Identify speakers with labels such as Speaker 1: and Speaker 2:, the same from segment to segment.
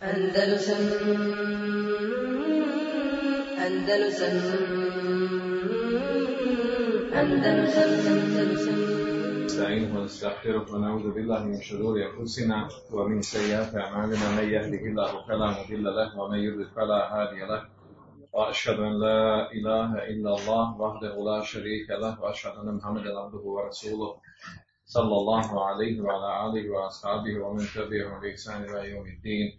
Speaker 1: Andalusam Andalusam Andalusam Andalusam
Speaker 2: نستعينه ونستغفره ونعوذ بالله من شرور انفسنا ومن سيئات اعمالنا من يهده الله فلا مضل له ومن يضلل فلا هادي له واشهد ان لا اله الا الله وحده لا شريك له واشهد ان محمدا عبده ورسوله صلى الله عليه وعلى اله واصحابه ومن تبعهم باحسان الى يوم الدين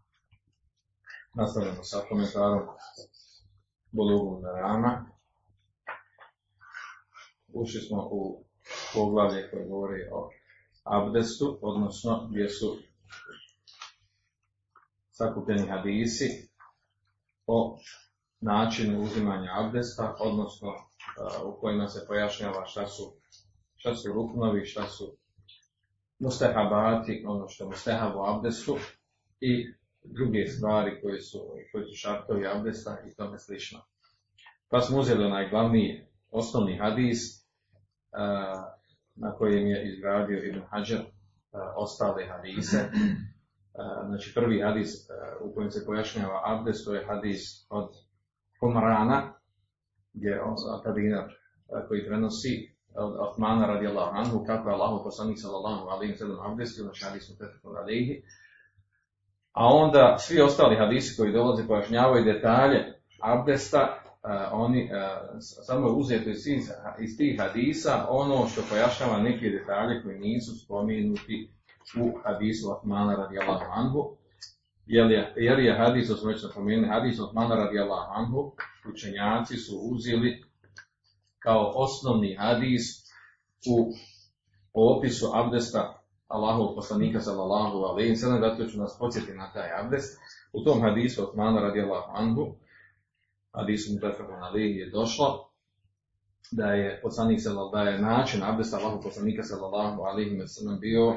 Speaker 2: Nastavljamo sa komentarom Bulugu Narama. Ušli smo u poglavlje koje govori o abdestu, odnosno gdje su sakupljeni hadisi o načinu uzimanja abdesta, odnosno u kojima se pojašnjava šta su, šta su ruknovi, šta su mustehabati, ono što u abdestu i druge stvari koje su, koje su šartovi abdesta i tome slično. Pa smo uzeli onaj glavni osnovni hadis na kojem je izgradio Ibn Hajar ostale hadise. Znači prvi hadis u kojem se pojašnjava abdest, to je hadis od Humrana, gdje on tabina koji prenosi od Osmana radijallahu anhu, kako je Allahu poslanik sallallahu alaihi sallam abdestio, znači hadis u tetku alihi. A onda svi ostali hadisi koji dolaze pojašnjavaju detalje abdesta, oni samo je uzeto iz, iz tih hadisa ono što pojašnjava neke detalje koji nisu spomenuti u hadisu Osmana radijallahu anhu. Jer je, jer je hadis, to smo već napomenuli, hadis Osmana radijallahu anhu, učenjaci su uzeli kao osnovni hadis u opisu abdesta Allahov poslanika sallallahu alejhi ve sellem, zato ću nas podsjetiti na taj abdest. U tom hadisu Osmana radijallahu anhu hadisu Mutafakun Ali je došlo da je poslanik da je način abdesta Allahu poslanika sallallahu alejhi ve sellem bio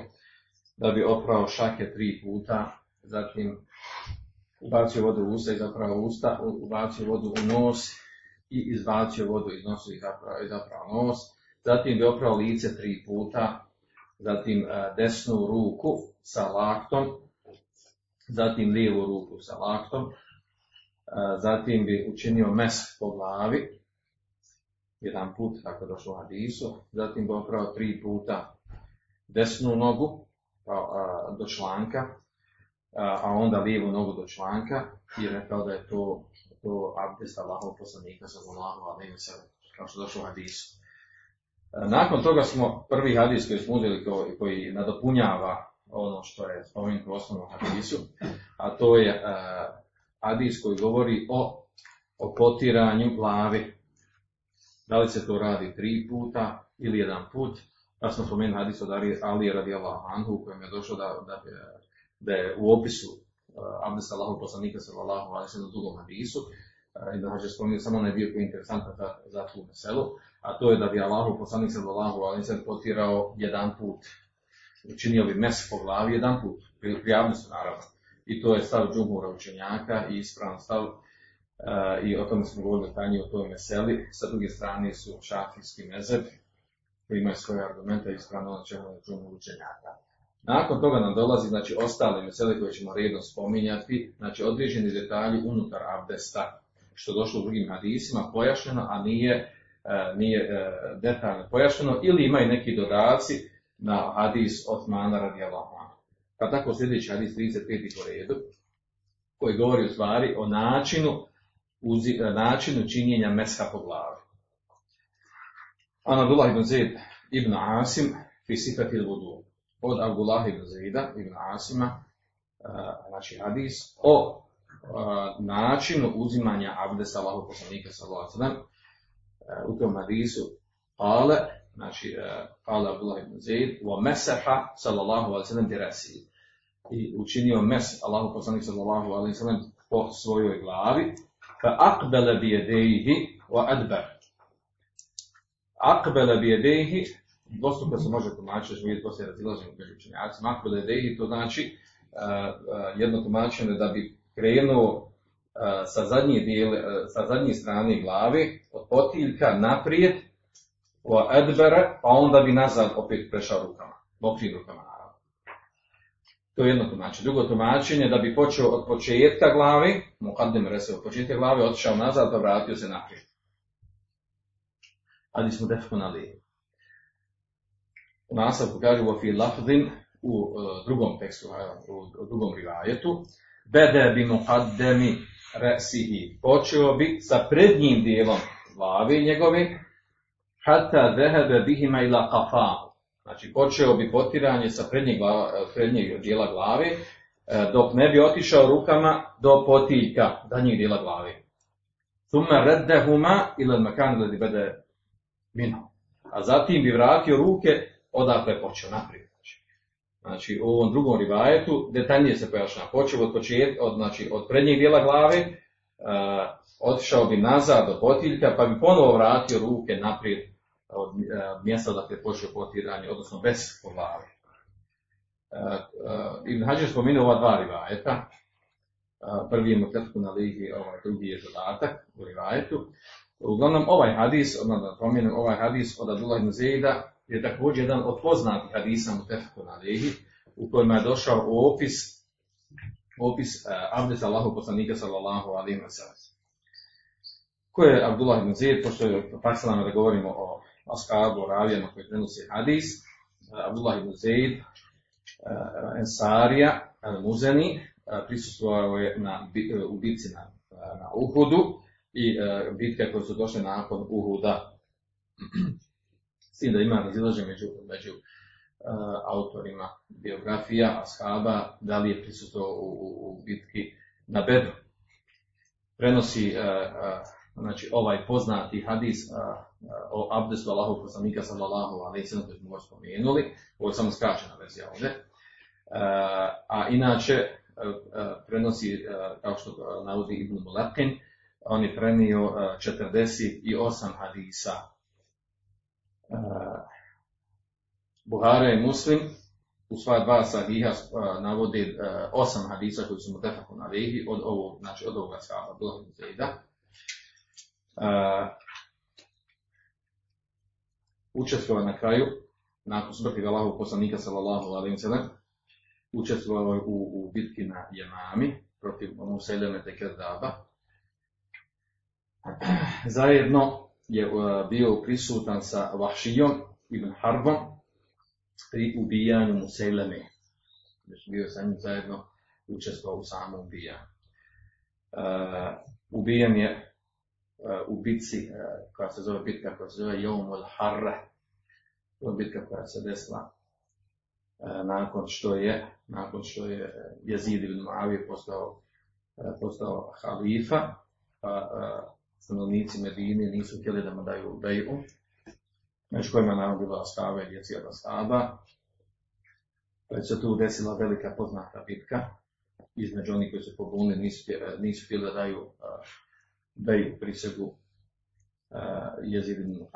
Speaker 2: da bi oprao šake tri puta, zatim ubacio vodu u usta i zapravo usta, ubacio vodu u nos i izbacio vodu iz nosu i zapravo, i zapravo nos, zatim bi oprao lice tri puta, zatim desnu ruku sa laktom, zatim lijevu ruku sa laktom, zatim bi učinio mes po glavi, jedan put, tako došlo u hadisu, zatim bi oprao tri puta desnu nogu pa, do članka, a onda lijevu nogu do članka. I rekao da je to, to abdest Allahov poslanika sallallahu alejhi ve sellem, kao što došlo u hadisu. Nakon toga smo prvi hadis koji smo uzeli koji, koji nadopunjava ono što je spomenuto u osnovnom hadisu, a to je hadis koji govori o, o potiranju glavi. Da li se to radi tri puta ili jedan put, pa smo spomenuli hadis od Ali radijallahu anhu kojem je došlo da, da, da je u opisu uh, abdesta Allahog poslanika sallallahu alaihi sallam dugom hadisu, uh, i da će spomenuti samo onaj dio koji je interesantan za, za tu veselu, a to je da bi Allahog poslanik sallallahu alaihi sallam potirao jedan put. Učinio bi mes po glavi jedan put, pri abdestu naravno i to je stav džumhura učenjaka i ispravan stav uh, i o tome smo govorili detaljnije o toj meseli. Sa druge strane su šafijski mezeb koji imaju svoje argumente i ispravno na čemu je džumhur učenjaka. Nakon toga nam dolazi znači ostale mesele koje ćemo redno spominjati, znači određeni detalji unutar abdesta, što došlo u drugim hadisima, pojašnjeno, a nije, nije uh, detaljno pojašnjeno, ili imaju neki dodaci na hadis Osmana radijallahu pa tako sljedeći hadis 35. po redu, koji govori u stvari o načinu, uzi, načinu činjenja meska po glavi. An Abdullah ibn Zaid ibn Asim fi sifati vudu. Od Abdullah ibn Zaida ibn Asima, znači hadis, o načinu uzimanja abdesa Allahu poslanika sallallahu u tom hadisu ale znači ale Abdullah ibn Zaid wa masaha sallallahu alejhi ve sellem bi rasi i učinio mes Allahu poslanik sallallahu alejhi ve sellem po svojoj glavi, fa akbele bi jedejihi wa adbar. Akbele bi jedejihi, dvostruko se može tumačiti, što vidjeti poslije razilaženja među učenjacima, akbele jedejihi, to znači uh, uh, jedno tumačenje da bi krenuo sa zadnje, dijele, sa zadnje strane glave, od potiljka naprijed, wa adbara, pa onda bi nazad opet prešao rukama, okrim rukama naravno. To je jedno tumačenje. Drugo tumačenje da bi počeo od početka glave, mukaddem rese od početka glave, otišao nazad pa vratio se naprijed. Ali smo defko na lijevi. U nastavku kaže u fi lafdin u drugom tekstu, u, u drugom rivajetu, bede bi mukaddemi resihi. Počeo bi sa prednjim dijelom glave njegove, hata zehebe bihima ila kafahu. Znači, počeo bi potiranje sa prednjeg, prednjeg dijela glave, dok ne bi otišao rukama do potiljka danjeg dijela glave. Thumma reddehuma ila makan ladi bede minhu. A zatim bi vratio ruke odakle počeo naprijed. Znači, u ovom drugom rivajetu detaljnije se pojašnja. Počeo od, počet, od, znači, od prednjeg dijela glave, uh, otišao bi nazad do potiljka, pa bi ponovo vratio ruke naprijed od uh, mjesta dakle počeo potiranje, odnosno bez. Uh, uh, Ibn Hađer spomenuo ova dva rivajeta. Uh, prvi je mutetku na ligi, ovaj drugi je dodatak u rivajetu. Uglavnom, ovaj hadis, odmah da ovaj hadis od Abdullah ibn je također jedan od poznatih hadisa u Tefku na Lehi, u kojima je došao opis, opis uh, Abdes Allahu poslanika sallallahu alaihi wa. Ko je Abdullah ibn Zaid, pošto je taksalama da govorimo o ashabu, o ravijama koji prenosi hadis, uh, Abdullah ibn Zaid, uh, Ensarija, Al-Muzeni, uh, prisustvovao je na, u bitci na, na Uhudu i bitke koje su došle nakon Uhuda. S tim da ima razilaže među, među uh, autorima biografija, ashaba, da li je prisustvo u, u, bitki na Bedru. Prenosi uh, znači, ovaj poznati hadis o abdestu Allahu poslanika sallallahu alaihi sallam koji smo spomenuli, ovo je samo skraćena verzija ovdje. A inače prenosi, kao što navodi Ibn Mulakin, on je prenio 48 hadisa Buhara i Muslim u sva dva sahiha uh, navode uh, osam hadisa koji su mu na lehi od ovog, znači od ovoga sahaba, Abdullah Zejda. Učestvovao na kraju, nakon smrti Allahu poslanika sallallahu alaihi sallam, učestvovao u, u bitki na Jemami protiv Musaileme te Kerdaba. Zajedno je uh, bio prisutan sa Vahšijom ibn Harbom pri ubijanju Museleme. Znači bio sa njim zajedno učestvovao u samom ubijanju. Uh, ubijan je uh, u bitci uh, koja se zove bitka koja se zove Jom al Harra. To je bitka koja se desila nakon što je nakon što je Jezid ibn Muavije postao, postao halifa, pa uh, stanovnici Medine nisu htjeli da mu daju beju, među kojima naravno bila Astava i djeci od Astava. Pa se tu desila velika poznata bitka između onih koji su pobunili, nisu, nisu htjeli da daju beju prisegu uh, Jezidin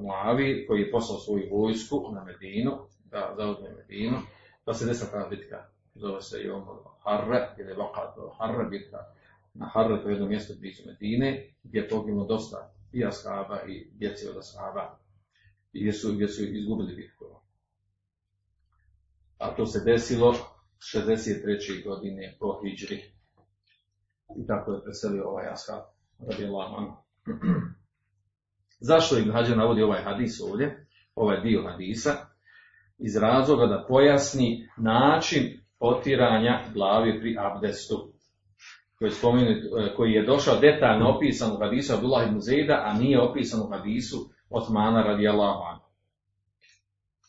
Speaker 2: Muavi, koji je poslao svoju vojsku na Medinu, da zauzme Medinu, pa se desila ta bitka, zove se Jom Harre, ili Vakat Harre bitka, na Harre, to je jedno mjesto blizu Medine, gdje je poginulo dosta i ashaba i djeci od ashaba, i gdje su, gdje su izgubili bitku. A to se desilo 63. godine po Hidžri. I tako je preselio ovaj ashab, radi Allah. Zašto Ibn Hađar navodi ovaj hadis ovdje, ovaj dio hadisa? Iz razloga da pojasni način potiranja glavi pri abdestu koji, je koji je došao detaljno opisan u hadisu Abdullah ibn Zejda, a nije opisan u hadisu Osmana radijallahu anhu.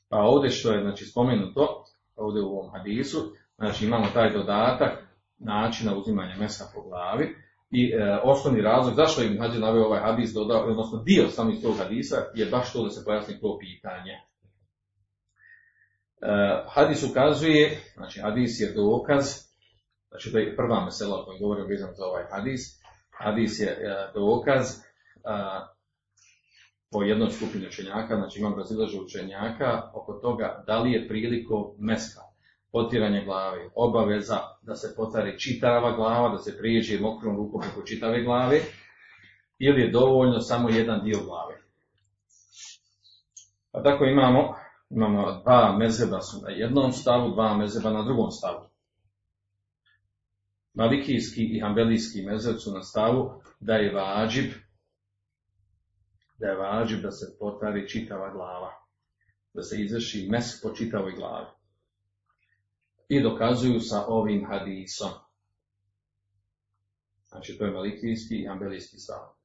Speaker 2: Pa ovdje što je znači, spomenuto, ovdje u ovom hadisu, znači imamo taj dodatak načina uzimanja mesa po glavi i e, osnovni razlog zašto im Hađe naveo ovaj hadis, dodao, odnosno dio sam iz tog hadisa, je baš to da se pojasni to pitanje. E, hadis ukazuje, znači hadis je dokaz Znači, to je prva mesela o kojoj govorim vezano za ovaj hadis. Hadis je e, dokaz a, po jednoj skupini učenjaka, znači imam razilaže učenjaka oko toga da li je priliko meska, potiranje glave, obaveza da se potari čitava glava, da se prijeđe mokrom rukom preko čitave glave, ili je dovoljno samo jedan dio glave. Pa tako imamo, imamo dva mezeba su na jednom stavu, dva mezeba na drugom stavu. Malikijski i hambelijski mezeb su na stavu da je vađib, da je vađib da se potari čitava glava, da se izvrši mes po čitavoj glavi. I dokazuju sa ovim hadisom. Znači to je malikijski i hambelijski stav.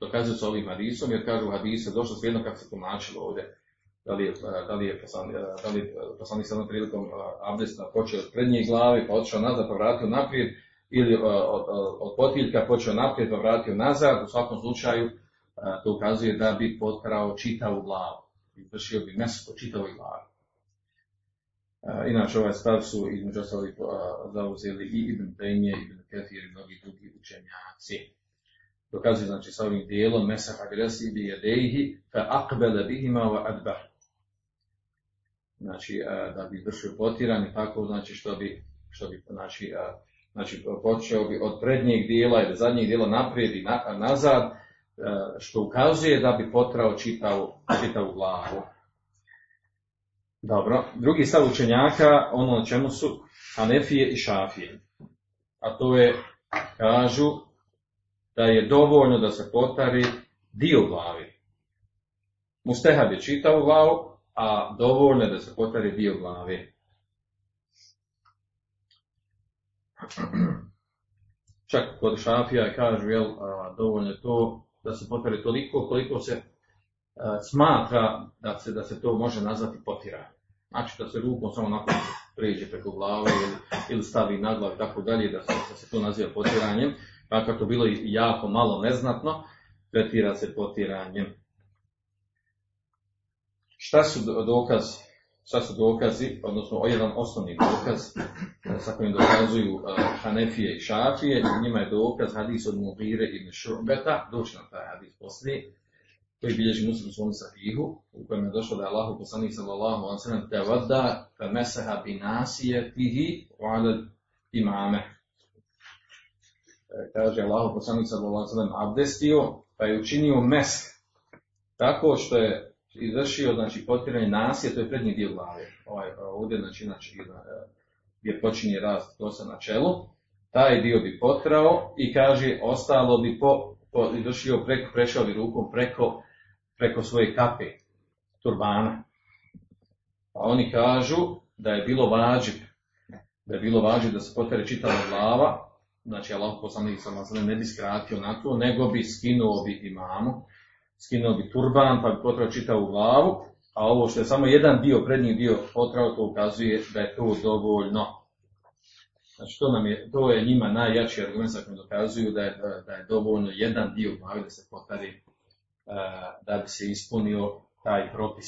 Speaker 2: Dokazuju sa ovim hadisom jer kažu hadise, došlo se jedno kako se tumačilo ovdje, da li je, da li je poslanik, da li je poslanik sa prilikom abdesta počeo od prednje glave, pa otišao nazad, pa vratio naprijed, ili od, od, od potiljka počeo naprijed, pa vratio nazad, u svakom slučaju to ukazuje da bi potkrao čitavu glavu. Izvršio bi meso po čitavoj glavi. Inače, ovaj stav su između ostalih zauzeli i Ibn Tejmije, Ibn Ketir i mnogi drugi učenjaci. Dokazuje znači sa ovim dijelom mesaha gresi bi jedeihi fa aqbala bihima wa adbar. Znači da bi vršio potirani tako znači što bi što bi znači znači počeo bi od prednjeg dijela ili zadnjeg dijela naprijed i na, nazad što ukazuje da bi potrao čitavu, čitavu glavu. Dobro, drugi stav učenjaka, ono na čemu su Hanefije i Šafije. A to je, kažu, da je dovoljno da se potari dio glavi. Mustehab je čitavu glavu, a dovoljno je da se potari dio glavi. Čak kod šafija kažu, jel, a, dovoljno je to da se potari toliko koliko se a, smatra da se, da se to može nazvati potiranje. Znači da se rukom samo nakon pređe preko glave ili, ili stavi na glavu tako dalje, da se, da se to naziva potiranjem. Makar to bilo jako malo neznatno, tretira se potiranjem. Šta su dokaz, šta su dokazi, odnosno jedan osnovni dokaz sa kojim dokazuju uh, Hanefije i Šafije, njima je dokaz hadis od Mugire i Šurbeta, doći na taj hadis poslije, koji bilježi muslim u svom sahihu, u kojem je došlo da je Allahu poslanik sallallahu alaihi sallam te vada fe meseha bi nasijetihi u imame. Kaže Allah poslanik sallallahu alejhi abdestio, pa je učinio mes tako što je izvršio znači potiranje nasije, to je prednji dio glave. Ovaj ovdje znači znači gdje počinje rast kosa na čelu, taj dio bi potrao i kaže ostalo bi po, po izvršio preko prešao bi rukom preko preko svoje kape turbana. Pa oni kažu da je bilo vađib, da je bilo vađib da se potare čitava glava, znači Allah poslanik sallallahu ne bi skratio na to, nego bi skinuo bi imamu, skinuo bi turban, pa bi potrao čitavu glavu, a ovo što je samo jedan dio, prednji dio potrao, to ukazuje da je to dovoljno. Znači to, nam je, to je njima najjači argument sa dokazuju da je, da je dovoljno jedan dio glavi da se potari da bi se ispunio taj propis.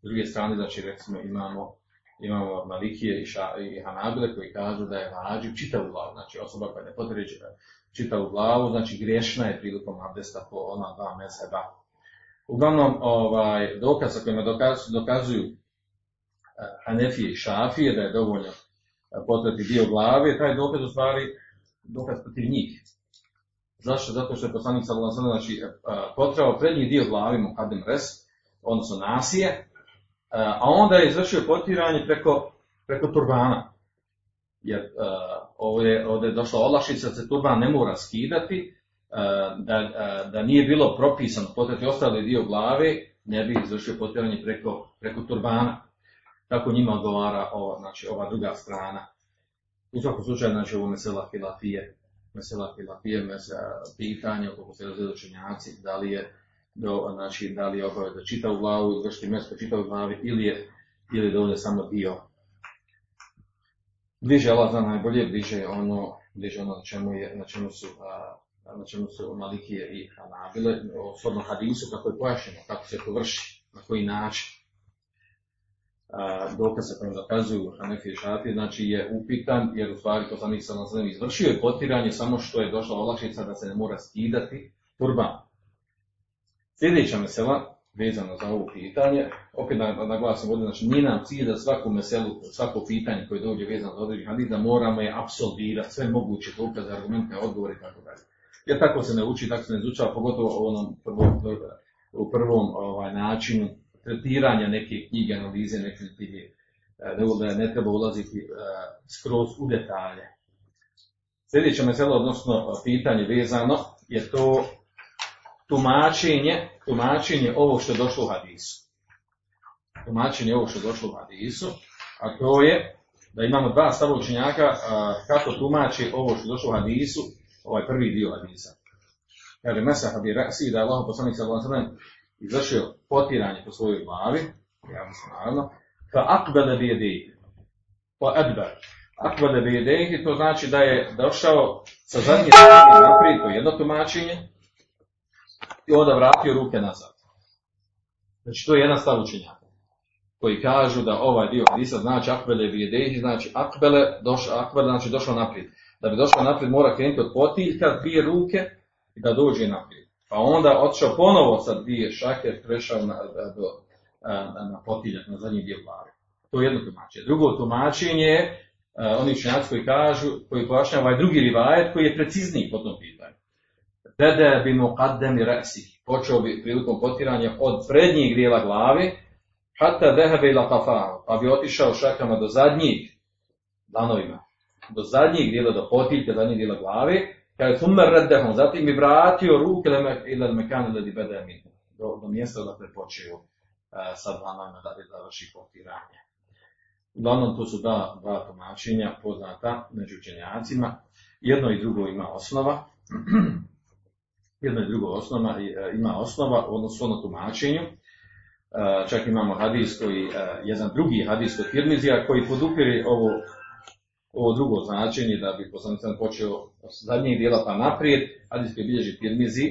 Speaker 2: S druge strane, znači recimo imamo imamo Malikije i, ša, i Hanabile koji kažu da je vađiv čitavu glavu, znači osoba koja ne potređe čitavu glavu, znači griješna je prilikom abdesta po ona dva mezheba. Uglavnom, ovaj, dokaz sa kojima dokazuju, dokazuju Hanefije i Šafije da je dovoljno potreti dio glave, taj dokaz u stvari dokaz protiv njih. Zašto? Zato što je poslanik sallallahu znači potrao prednji dio glavi mu kadem res, odnosno nasije, a onda je izvršio potiranje preko, preko turbana. Jer ovdje, ovdje je došla olakšica da se turban ne mora skidati, uh, da, uh, da nije bilo propisano potrati ostali dio glave, ne bi izvršio potiranje preko, preko turbana. Tako njima odgovara ova, znači, ova druga strana. U svakom slučaju, znači, ovo mesela filafije, mesela filafije, mesela pitanje, oko se učenjaci, da li je do, znači, da li je obaveza čitavu glavu, izvršiti mjesto čitavu glavi ili je, ili da ovdje samo dio. Bliže Allah zna najbolje, bliže ono, bliže ono na čemu, je, na čemu su, a, na čemu su Malikije i Hanabile, o shodnom hadisu, kako je pojašnjeno, kako se to vrši, na koji način. dokaze kojim dokazuju Hanefi i Šafi, znači je upitan, jer u stvari poslanik sa nazvanim izvršio je potiranje samo što je došla olakšica da se ne mora skidati turban. Sljedeća mesela, vezano za ovo pitanje, opet naglasim ovdje, znači nije nam cilj da svaku meselu, svako pitanje koje dođe vezano za određeni hadis, da moramo je apsolvirati sve moguće dokaze, argumente, odgovore i tako dalje. Jer tako se ne uči, tako se ne izučava, pogotovo u onom prvom, u prvom ovaj, načinu tretiranja neke knjige, analize neke knjige, da ne treba ulaziti e, skroz u detalje. Sljedeće mesela, odnosno pitanje vezano, je to tumačenje, tumačenje ovo što je došlo u hadisu. Tumačenje ovo što je došlo u hadisu, a to je da imamo dva stava učenjaka kako tumači ovo što je došlo u hadisu, ovaj prvi dio hadisa. Kaže, Mesa bi rasi da je Allah poslanik sallallahu izvršio potiranje po svojoj glavi, ja mislim naravno, fa akbele bi jedeji, pa adbar. Akbele bi jedeji, to znači da je došao sa zadnje strane naprijed, to jedno tumačenje, i onda vratio ruke nazad. Znači to je jedan stav učenjaka koji kažu da ovaj dio hadisa znači akbele bi jedeji, znači akbele, doš, akbele znači došao naprijed. Da bi došao naprijed mora krenuti od potiljka, dvije ruke i da dođe naprijed. Pa onda otišao ponovo sa dvije šake, prešao na, do, na potiljak, na zadnji dio glave. To je jedno tumačenje. Drugo tumačenje je oni učenjaci koji kažu, koji pojašnjava ovaj drugi rivajet koji je precizniji po tom pitanju. Dede bi mu kaddemi resi. Počeo bi prilikom potiranja od prednjih dijela glave, hatta dehebe ila kafahu, pa bi otišao šakama do zadnjih danovima, do zadnjih dijela, do potiljka zadnjih dijela glave, Kaže, thumme reddehom, zatim bi vratio ruke ili mekane da bede do, do mjesta da je počeo uh, sa dlanama da bi završi potiranje. Uglavnom, to su dva, dva tumačenja poznata među učenjacima. Jedno i drugo ima osnova. Jedno i drugo osnova, ima osnova, odnosno na tumačenju. Čak imamo hadis koji, jedan drugi hadis kod Tirmizija koji podupiri ovo ovo drugo značenje da bi poslanik počeo s zadnjeg dijela pa naprijed, hadijski bilježi Tirmizi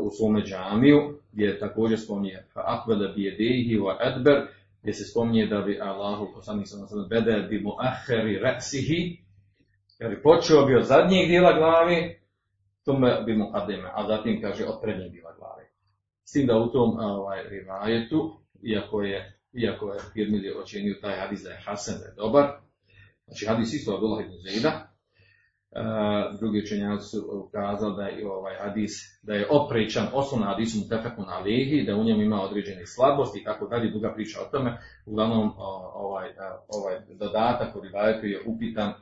Speaker 2: u svome džamiju, gdje također spominje akvele bi jedehi wa adber, gdje se spominje da bi Allahu poslanik sam bede bi mu aheri reksihi, jer počeo bi od zadnjeg dijela glavi, tome bi mu a zatim kaže od prednjeg dijela glavi. S tim da u tom ovaj, rivajetu, iako je, iako je Tirmizi očinio taj hadis da je Hasan, da je dobar, Znači hadis isto Abdullah ibn Zejda, Uh, drugi učenjaci su ukazali da je ovaj hadis da je oprečan osnovna hadisu mutefakun alihi, da u njemu ima određene slabosti i tako dalje, duga priča o tome. Uglavnom ovaj, ovaj dodatak u rivajetu je upitan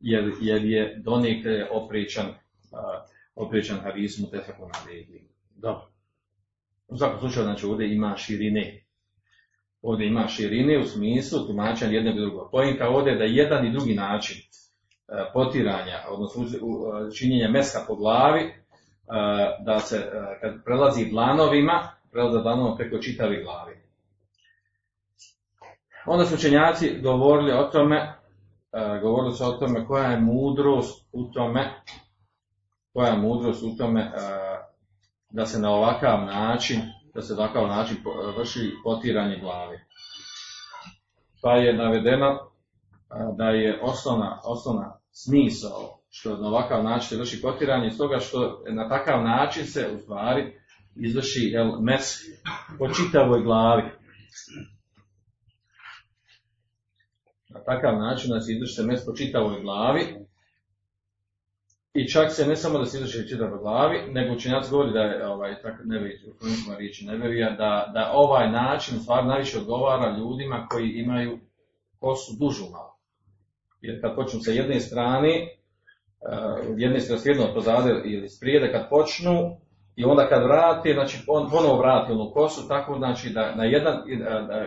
Speaker 2: jer, jer je donekle oprečan, uh, oprečan hadis mutefakun alihi. Dobro. U svakom slučaju, znači ovdje ima širine ovdje ima širine u smislu tumačenja jednog i drugog. Pojenta ovdje da jedan i drugi način e, potiranja, odnosno e, činjenja meska po glavi, e, da se kad prelazi dlanovima, prelazi dlanovima preko čitavi glavi. Onda su učenjaci govorili o tome, govorili su o tome koja je mudrost u tome, koja je mudrost u tome da se na ovakav način da se takav način vrši potiranje glave. Pa je navedeno da je osnovna, osnovna smisao što na ovakav način se vrši potiranje stoga što na takav način se u stvari izvrši el, mes po čitavoj glavi. Na takav način da se izvrši mes po čitavoj glavi i čak se ne samo da se izvrši čitav glavi, nego učenjac govori da je ovaj, tako ne u riječi nevjerija, da, da ovaj način stvar najviše odgovara ljudima koji imaju kosu dužu malo. Jer kad počnu sa jedne strane, uh, jedne strane slijedno pozade ili sprijede kad počnu, i onda kad vrati, znači on ponovo vrati onu kosu, tako znači da na jedan,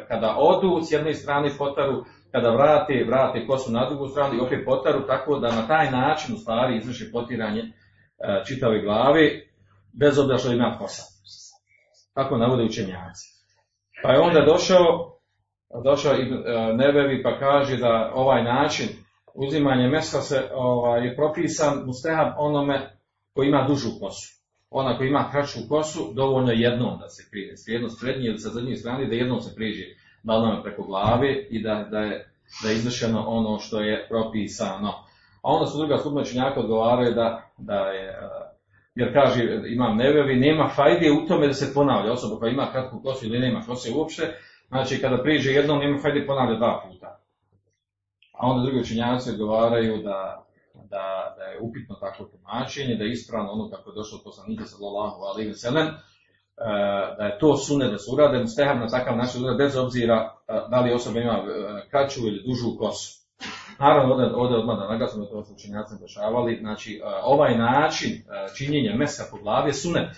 Speaker 2: kada odu s jedne strane potaru, kada vrati, vrati kosu na drugu stranu i opet potaru, tako da na taj način u stvari izvrši potiranje e, čitave glavi, bez obzira što ima kosa. Tako navode učenjaci. Pa je onda došao, došao i e, Nebevi pa kaže da ovaj način uzimanje mesa se ovaj, je propisan u stehab onome koji ima dužu kosu. Ona koji ima kraću kosu, dovoljno jednom da se prije, jedno srednje ili sa zadnje strane, da jednom se priđe balnama preko glave i da, da, je, da je izvršeno ono što je propisano. A onda su druga skupina učenjaka odgovaraju da, da je, e, jer kaže imam nevevi, nema fajde u tome da se ponavlja osoba koja ima kratku kosu ili nema kose uopšte, znači kada priđe jednom nema fajde ponavlja dva puta. A onda drugi učenjaci odgovaraju da, da, da je upitno takvo tumačenje, da je ispravno ono kako je došlo od poslanika sallallahu alaihi ve sellem, da je to sunet da se urade, mustehab na takav način urade bez obzira e, da li osoba ima e, kraću ili dužu kosu. Naravno, ovdje, ovdje odmah da naglasimo, to su učenjaci dešavali, znači ovaj način činjenja mesa po glavi je sunet.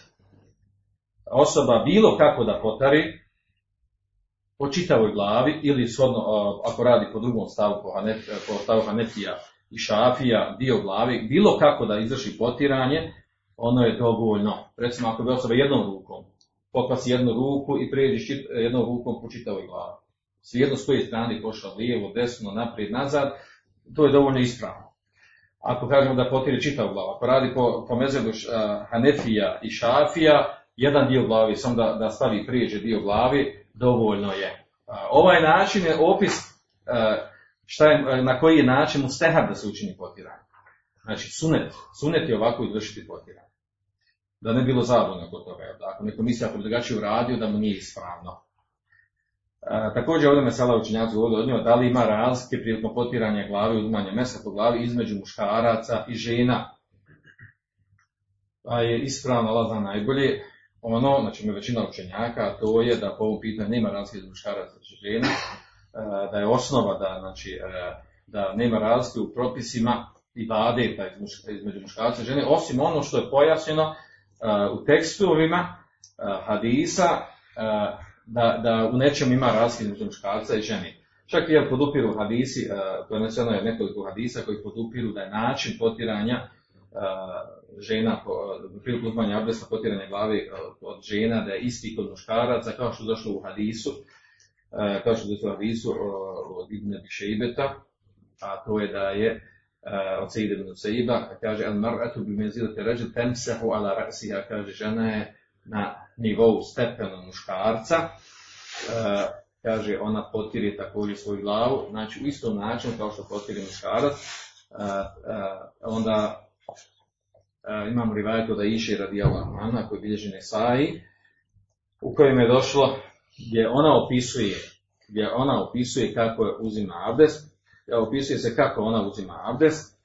Speaker 2: Osoba bilo kako da potari, po čitavoj glavi ili shodno, ako radi po drugom stavu, po, Hanef, po stavu Hanefija i Šafija, dio glavi, bilo kako da izvrši potiranje, ono je dovoljno. Recimo, ako bi osoba jednom rukom, pokvasi jednu ruku i prijeđi jednom rukom po čitavoj glavi. Svijedno s koje strane pošao lijevo, desno, naprijed, nazad, to je dovoljno ispravno. Ako kažemo da potire čitav glavu, ako radi po, po mezebu Hanefija i Šafija, jedan dio glavi, samo da, da stavi prijeđe dio glavi, dovoljno je. Ovaj način je opis šta je, na koji je način mu stehar da se učini potiranje. Znači, sunet, sunet je ovako izvršiti potiranje. Da ne bilo zabune kod toga. Ako neko misli ako drugačije uradio, da mu nije ispravno. E, također ovdje mesela učinjaci govorili od njima da li ima razlike prilikom potiranja glave i mesa po glavi između muškaraca i žena. Pa je ispravno Allah najbolje ono, znači većina učenjaka, to je da po ovom pitanju nema razlike između muškaraca i žena, da je osnova da, znači, da nema razlike u propisima i bade između muškarca i žene, osim ono što je pojašnjeno u tekstovima hadisa, da, da u nečem ima razlike između muškarca i žene. Čak i jer podupiru hadisi, preneseno je nekoliko hadisa koji podupiru da je način potiranja žena, priliku uzmanja abdesta, potiranja glavi od žena, da je isti kod muškaraca, kao što došlo u hadisu, kao što došlo u hadisu od Ibn Bišejbeta, a to je da je od Sejde ibn Sejba, kaže, al mar'atu bi menzilati ređe temsehu ala rasiha, kaže, žena je na nivou stepenu muškarca, kaže, ona potiri također svoju glavu, znači u istom načinu kao što potiri muškarac, onda imamo rivajetu da iše radi Allahana koji bilježi Nesai, u kojem je došlo gdje ona opisuje, gdje ona opisuje kako je uzima abdest, opisuje se kako ona uzima abdest,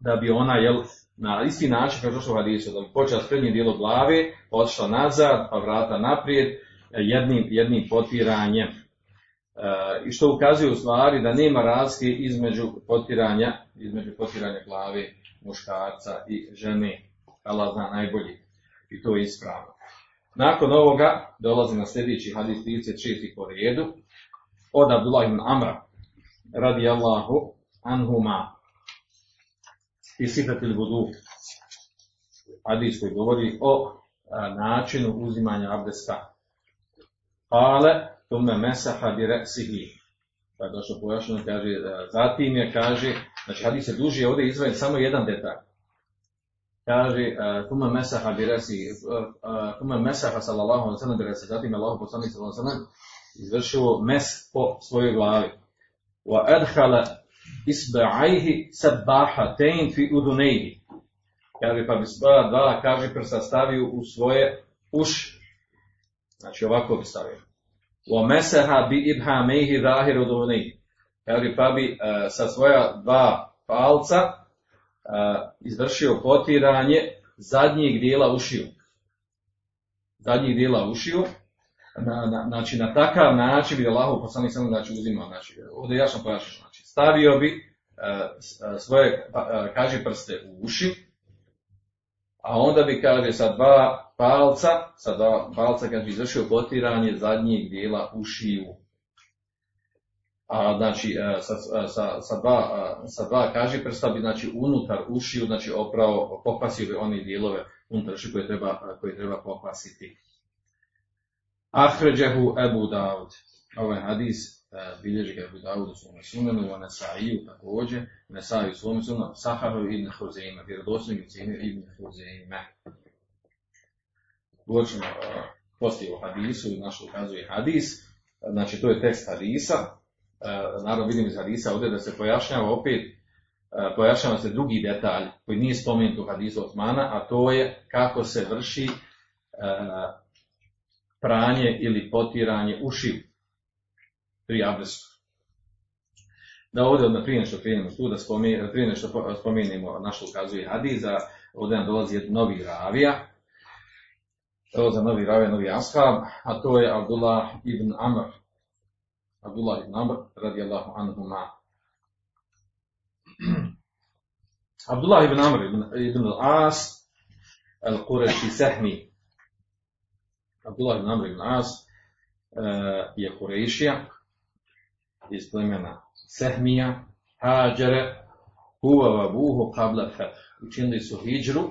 Speaker 2: da bi ona, jel, na isti način kao što hadisu, da bi počela s prednjim dijelom glave, otišla nazad, pa vrata naprijed, jednim, jednim potiranjem. E, I što ukazuje u stvari da nema razlike između potiranja, između potiranja glave muškarca i žene. Allah zna najbolji. I to je ispravno. Nakon ovoga dolazi na sljedeći hadis 36. po redu od Abdullah ibn Amra radi Allahu anhuma i sifatil budu. Hadis koji govori o a, načinu uzimanja abdesta. Ale tume mesaha bi re'sihi. Pa je došlo pojašnjeno, kaže, zatim je, kaže, znači hadis je duži, ovdje izvajen samo jedan detalj. Kaže, tume mesaha bi re'sihi, tume mesaha sallallahu alaihi sallam bi zatim je Allah poslanik sallallahu alaihi sallam izvršio mes po svojoj glavi. Adhala isba'ajhi sabbahatein fi udunejhi. Kaže, pa bi dva, kaže, prsa stavio u svoje uši. Znači, ovako bi stavio. Bi ibhamejhi zahir udunejhi. Kaže, pa bi uh, sa svoja dva palca uh, izvršio potiranje zadnjeg dijela ušiju. Zadnjih dijela ušiju. Na, na, znači, na takav način bi Allah poslanik sam znači, uzimao. Znači, ovdje jasno pojašnjeno. Znači, stavio bi uh, svoje, uh, kaže prste u uši, a onda bi, kaže, sa dva palca, sa dva palca, kaže, izvršio potiranje zadnjeg dijela ušiju. A znači, sa, sa, sa, dva, sa dva kaži prsta bi, znači, unutar ušiju, znači, opravo, popasio bi one dijelove unutar ušiju koje treba, koje treba popasiti. Ahređehu Ebu Daud. Ovaj hadis bilježi ga Abu Dawud u svome sunanu, a Nesa'iju također, Nesa'iju u svome sunanu, Saharu ibn Huzeima, vjerodostojnik u cijeni ibn Huzeima. Govorimo poslije o hadisu, naš ukazuje hadis, znači to je tekst hadisa, e, naravno vidim iz hadisa ovdje da se pojašnjava opet, e, pojašnjava se drugi detalj koji nije spomenut u hadisu Osmana, a to je kako se vrši e, pranje ili potiranje uši pri abdestu. Da ovdje, odmah prije nešto krenemo tu, da spomenemo, prije nešto spomenemo na što ukazuje hadis, da ovdje nam dolazi jedan novi ravija, Evo za novi ravija, novi ashab, a to je Abdullah ibn Amr. Abdullah ibn Amr, radijallahu anhuma. Abdullah ibn Amr ibn, ibn al-As, al-Qureshi Sehmi. Abdullah ibn Amr ibn al-As uh, je Kurešija iz plemena Sehmija, Hađare, huva vabuhu qabla fath. Učinili su hijđru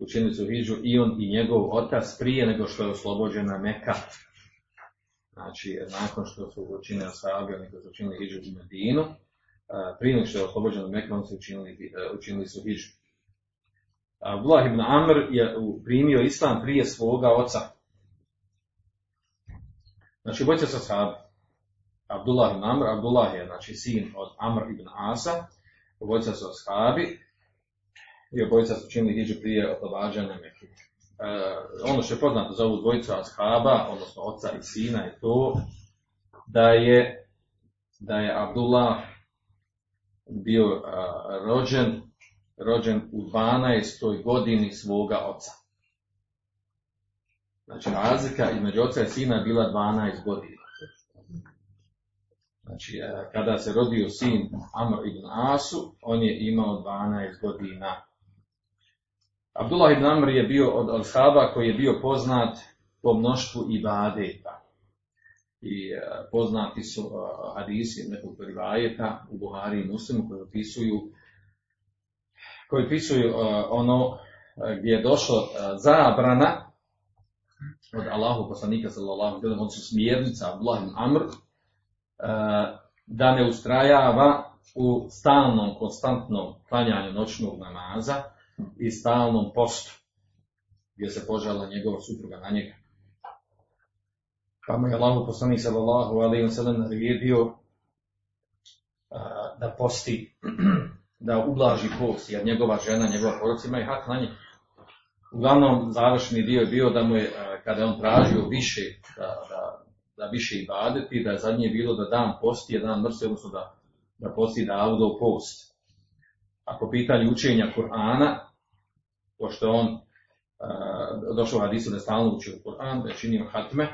Speaker 2: učinili su hijđu i on i njegov otac prije nego što je oslobođena Meka. Znači, nakon što su učinili oni koji su učinili hijđu u Medinu, prije nego što je oslobođena Meka, oni su učinili, učinili su hijđu. Abdullah ibn Amr je primio islam prije svoga oca. Znači, bojte sa sahabi. Abdullah ibn Amr, Abdullah je znači sin od Amr ibn Asa, obojica su ashabi, i obojica su činili hijđu prije oslobađanja. E, ono što je poznato za ovu dvojicu ashaba, odnosno oca i sina, je to da je, da je Abdullah bio a, rođen, rođen u 12. godini svoga oca. Znači razlika između oca i sina bila 12 godina. Znači, kada se rodio sin Amr ibn Asu, on je imao 12 godina. Abdullah ibn Amr je bio od ashaba koji je bio poznat po mnoštvu ibadeta. I uh, poznati su uh, hadisi nekog rivajeta u Buhari i Muslimu koji opisuju koji opisuju uh, ono gdje je došlo zabrana od Allahu poslanika sallallahu alejhi ve sellem smjernica Abdullah ibn Amr da ne ustrajava u stalnom konstantnom klanjanju noćnog namaza i stalnom postu, gdje se požala njegova supruga na njega. Pa mu je Allah poslanik sallallahu alaihi wa sallam naredio da posti, da ublaži post, jer njegova žena, njegova porodica ima i hak na njega. Uglavnom, završni dio je bio da mu je, kada je on tražio više, da, da, da više ibadeti, da je zadnje bilo da dan posti, a dan mrsi, odnosno da, da posti da Daudov post. Ako pitanje učenja Kur'ana, pošto on uh, došao u hadisu da je stalno učio Kur'an, da je činio hatme,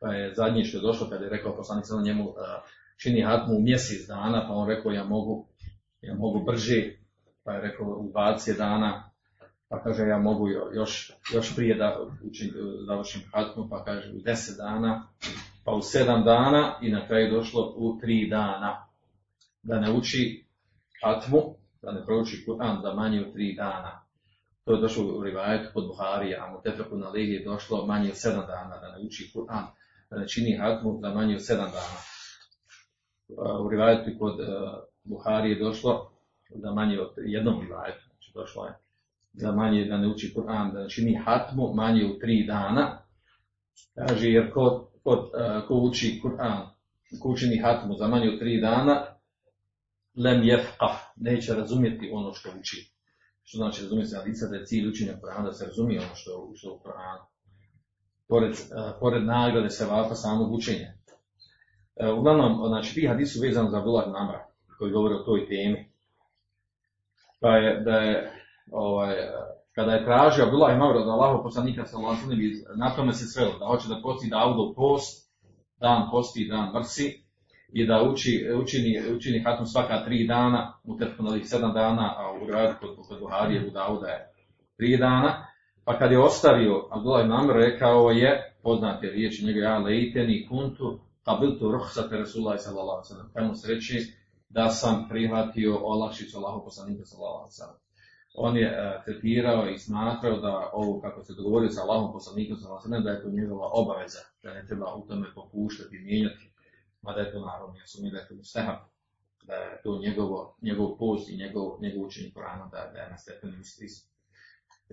Speaker 2: pa je zadnji što je došlo kada je rekao poslanik njemu uh, čini hatmu mjesec dana, pa on rekao ja mogu, ja mogu brže, pa je rekao u 20 dana, pa kaže ja mogu još, još prije da učin, završim hatmu, pa kaže u 10 dana, pa u 7 dana i na kraju došlo u 3 dana. Da ne uči hatmu, da ne prouči Kur'an za manje od tri dana. To je došlo u rivajetu kod Buharija, a mu tefeku na je došlo manje od sedam dana, da ne uči Kur'an, da ne čini hatmu za manje od sedam dana. U rivajetu kod Buharije je došlo za manje od jednom rivajetu, znači došlo je za manje da ne uči Kur'an, da čini hatmu manje od tri dana. Kaže, jer ko, ko, ko uči Kur'an, ko učini hatmu za manje od tri dana, lem jefqah, neće razumjeti ono što uči. Što znači razumjeti se lica da je cilj učenja Korana da se razumije ono što je u Koranu. Pored, uh, pored nagrade se vapa samog učenja. Uh, uglavnom, znači, ti hadisi su vezani za Abdullah Namra, koji govore o toj temi. Pa je, da je, ovaj, kada je tražio Abdullah Namra od Allahu poslanika sa na tome se svelo, da hoće da posti Daudov post, dan posti, dan mrsi, i da uči, učini, učini hatmu svaka tri dana, u ovih sedam dana, a u gradu kod, kod Buharije, u Dauda je tri dana, pa kad je ostavio, Abdullah ibn Amr rekao je, poznate riječi njega, ja leiteni kuntu, pa bil tu ruhsate Rasulullah sallallahu sallam, kajmo se reći da sam prihvatio olakšicu Allahu poslanika sallallahu sallam. On je uh, tretirao i smatrao da ovo, kako se dogovorio sa Allahom poslanikom sallallahu sallam, da je to njegova obaveza, da ne treba u tome popuštati, mijenjati mada je to naravno, ja sumnjam da je to mustahab, da je to njegovo, njegov post i njegov, njegov učenje Korana, da, da je na stepenu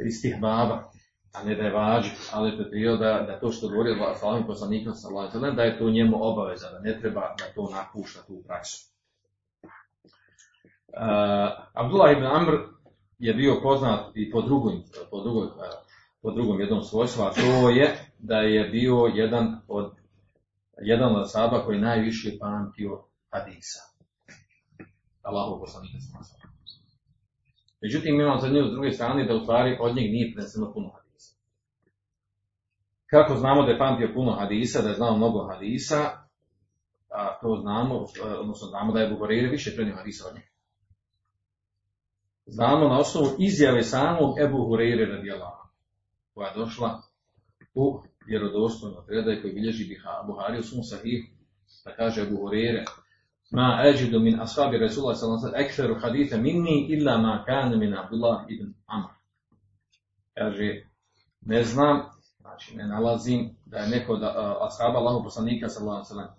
Speaker 2: istih baba. A ne da je vađi, ali to je priroda da to što govori Allahom poslanikom sallallahu da je to njemu obaveza, da ne treba da to napušta tu praksu. Uh, Abdullah ibn Amr je bio poznat i po drugom, po drugom, po drugom jednom svojstvu, a to je da je bio jedan od jedan od saba koji najviše pamtio hadisa. Allahu poslanika Međutim, imamo za nju s druge strane da u stvari od njeg nije preneseno puno. Kako znamo da je pamtio puno hadisa, da je znao mnogo hadisa, a to znamo, odnosno znamo da je Buharire više prenio hadisa od njega. Znamo na osnovu izjave samog Ebu Hureyre radijallahu koja je došla u vjerodostojno predaj koji bilježi Buhari u svom sahihu, da kaže Ebu Hureyre, ma eđidu min ashabi Rasulullah sallallahu ekferu hadita minni illa ma kane min Abdullah ibn Amr. Kaže, ne znam, znači ne nalazim da je neko da, uh, ashaba Allahu poslanika sallallahu alaihi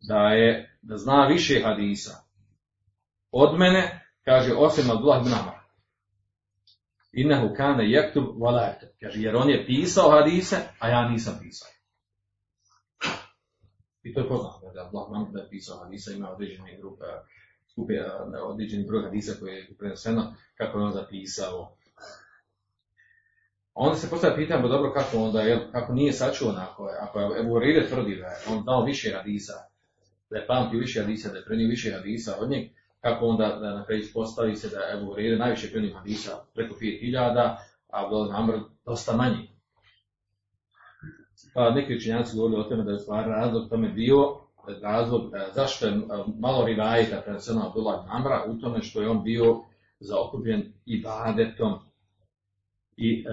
Speaker 2: da je, da zna više hadisa od mene, kaže, osim Abdullah ibn Amr. Innehu kane jektub valajte. Kaže, jer on je pisao hadise, a ja nisam pisao. I to je poznato, da Allah nam da je pisao hadisa, ima određeni grupe, skupe, određeni broj hadisa koji je preneseno, kako je on zapisao. Onda se postavlja pitanje, dobro, kako onda, je, kako nije sačuvan, ako je, ako je Ebu Ride tvrdi da je on dao više hadisa, da je pamtio više hadisa, da je prenio više hadisa od njeg, kako onda da na kraju postavi se da je Ebu Ride najviše prenio hadisa preko 5000, a Abdul Amr dosta manji. Pa neki učinjaci govorili o tome da je stvar razlog tome bio razlog e, zašto je e, malo rivajita preneseno Abdullah Amra u tome što je on bio zaokupljen i badetom i e,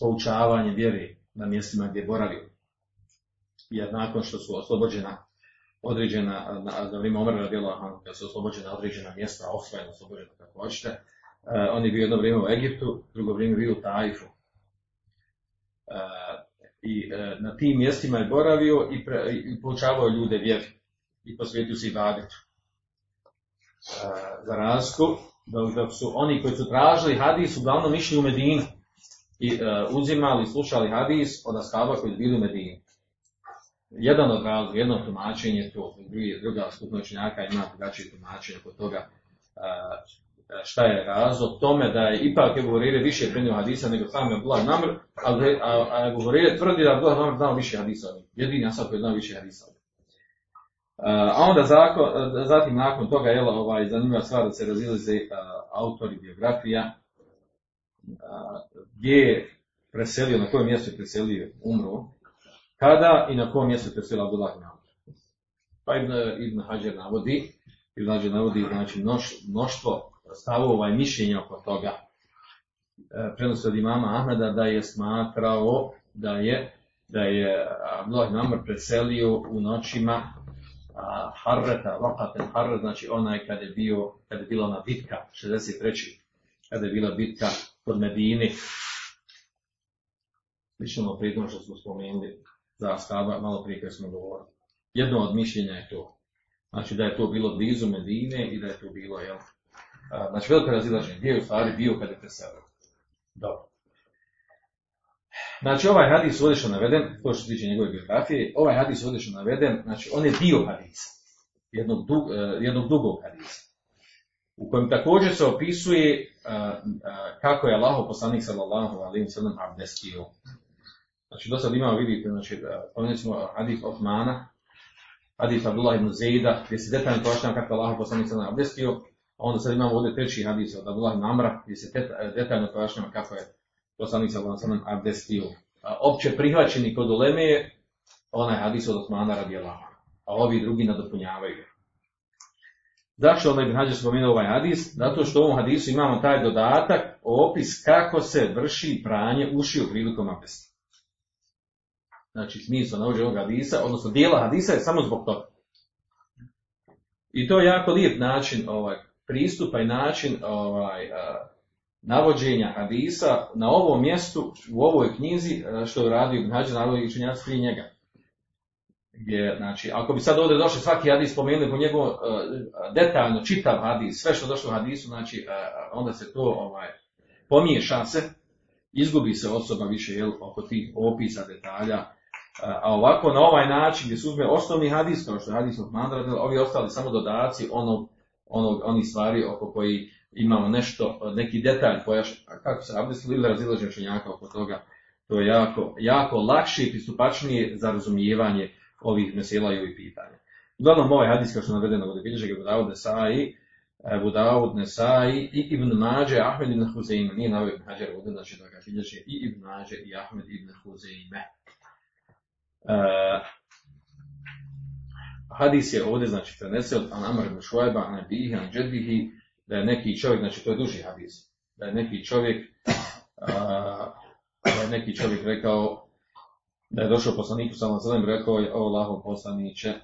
Speaker 2: poučavanje vjeri na mjestima gdje je boravio. Jer nakon što su oslobođena određena, na, za vrijeme Omara radila, kad su oslobođena određena mjesta, osvojena, oslobođena kako hoćete, e, on je bio jedno vrijeme u Egiptu, drugo vrijeme bio u Tajfu. E, I e, na tim mjestima je boravio i, pre, i poučavao ljude vjeri i posvetio se i badetu. za razliku, dok su oni koji su tražili hadis uglavnom išli u Medinu i uzimali, slušali hadis od ashaba koji bili u Medini. Jedan od razloga, jedno tumačenje to, drugi, druga skupina učenjaka ima drugačije tumačenje kod toga šta je razlog tome da je ipak Hurire više prenio hadisa nego sam Abdullah Namr, ali a Ebu Hurire tvrdi da Abdullah Namr znao više hadisa Jedini asad koji je znao više hadisa A onda zakon, zatim nakon toga je ovaj, zanimljiva stvar da se razilaze autori biografija, gdje je preselio, na kojem mjestu je preselio, umro, kada i na kom mjestu preselio Abdullah ibn Amr. Pa Ibn, Ibn Hajar navodi, Ibn Hajar navodi znači mnoš, mnoštvo stavova i mišljenja oko toga. E, prenosi od imama Ahmeda da je smatrao da je da je Abdullah ibn Amr preselio u noćima Harreta, Vakaten Harret, znači onaj kad je bio, kad je bila ona bitka, 63. kada je bila bitka kod Medini, Slično pritom što smo spomenuli za ashaba, malo prije kada smo govorili. Jedno od mišljenja je to. Znači da je to bilo blizu Medine i da je to bilo, jel? Znači veliko razilaženje. Gdje je u stvari bio kada je preselio? Dobro. Znači ovaj hadis ovdje što naveden, to što se tiče njegove biografije, ovaj hadis ovdje što naveden, znači on je dio hadisa. Jednog, dug, uh, jednog dugog hadisa. U kojem također se opisuje kako je Allah poslanik sallallahu alaihi sallam abdestio. Znači, do sad imamo, vidite, znači, spomenut ćemo hadith Osmana, hadith Abdullah ibn Zejda, gdje se detaljno pojašnjava kako Allah poslanik se abdestio, a onda sad imamo ovdje treći hadith od Abdullah ibn Amra, gdje se detaljno pojašnjava kako je poslanik sallallahu abdestio. A, opće prihvaćeni kod uleme je onaj hadis od Osmana radi Allah, a ovi drugi nadopunjavaju. Zašto ovaj Ibn Hađar spomenuo ovaj hadis? Zato što u ovom hadisu imamo taj dodatak, opis kako se vrši pranje ušiju prilikom abdesta. Znači smisla navođenja ovog hadisa, odnosno dijela hadisa je samo zbog toga. I to je jako lijep način ovaj, pristupa i način ovaj, navođenja hadisa na ovom mjestu, u ovoj knjizi, što je radio Ibn Hađar, učenjaci prije njega. Gdje, znači, ako bi sad ovdje došli svaki hadis spomenuli po njegovom uh, detaljno čitav hadis, sve što došlo u hadisu, znači, uh, onda se to ovaj, pomiješa se izgubi se osoba više jel, oko tih opisa, detalja, a ovako na ovaj način gdje se uzme osnovni hadis, kao što je hadis od ovi ostali samo dodaci onog, onog, onih stvari oko koji imamo nešto, neki detalj pojaš, kako se abdestili ili razilaženje oko toga, to je jako, jako lakše i pristupačnije za razumijevanje ovih mesela i ovih pitanja. Uglavnom ovaj hadis kao što je navedeno ovdje bilježe ga Budavud Nesai, Budavud Nesai i Ibn Mađe, Ahmed ibn Huzeime. Nije navio Ibn Hađar ovdje, znači da ga bilježe i Ibn Mađe i Ahmed ibn Huzeime. Uh, hadis je ovdje, znači, prenese od Anamar ibn Šuajba, an Abihi, an Džedbihi, da je neki čovjek, znači to je duži hadis, da je neki čovjek, uh, da je neki čovjek rekao, da je došao poslaniku sa zelem, rekao je, o Allahov poslaniće,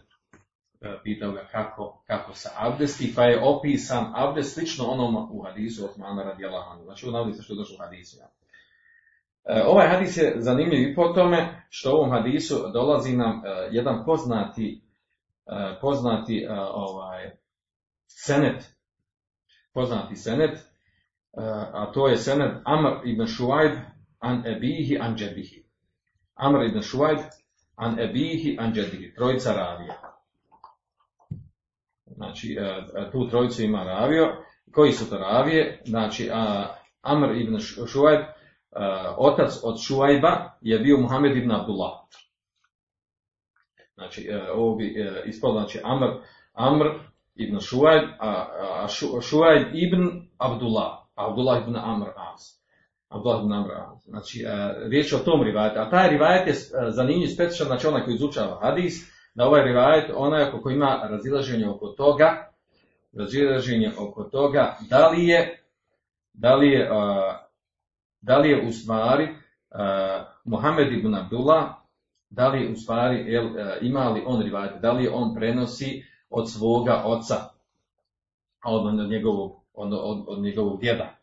Speaker 2: pitao ga kako, kako se abdesti, pa je opisan abdest slično onom u hadisu Osmana radijallahu anhu. Znači, navodi se što je došlo u hadisu. E, ovaj hadis je zanimljiv i po tome što u ovom hadisu dolazi nam e, jedan poznati, e, poznati ovaj, senet, poznati senet, a to je senet Amr ibn Šuajb an ebihi an džebihi. Amr ibn Šuajb an ebihi an džebihi. Trojica ravija. Znači, tu trojicu ima ravio. Koji su to ravije? Znači, Amr ibn Šuajb, otac od Šuajba je bio Muhammed ibn Abdullah. Znači, ovo bi ispalo, znači, Amr, Amr ibn Šuajb, a Šuajb ibn Abdullah. Abdullah ibn Amr As. Abdullah ibn Amr As. Znači, riječ je o tom rivajetu. A taj rivajet je zanimljiv, specijalno, znači onaj koji izučava hadis, da ovaj rivajet, onaj ko ima razilaženje oko toga, razilaženje oko toga, da li je, da li je, uh, da li je u stvari Muhammed ibn Abdullah, da li u stvari, ima li on rivajet, da li on prenosi od svoga oca, od, od, njegovog, od, od, od njegovog djeda.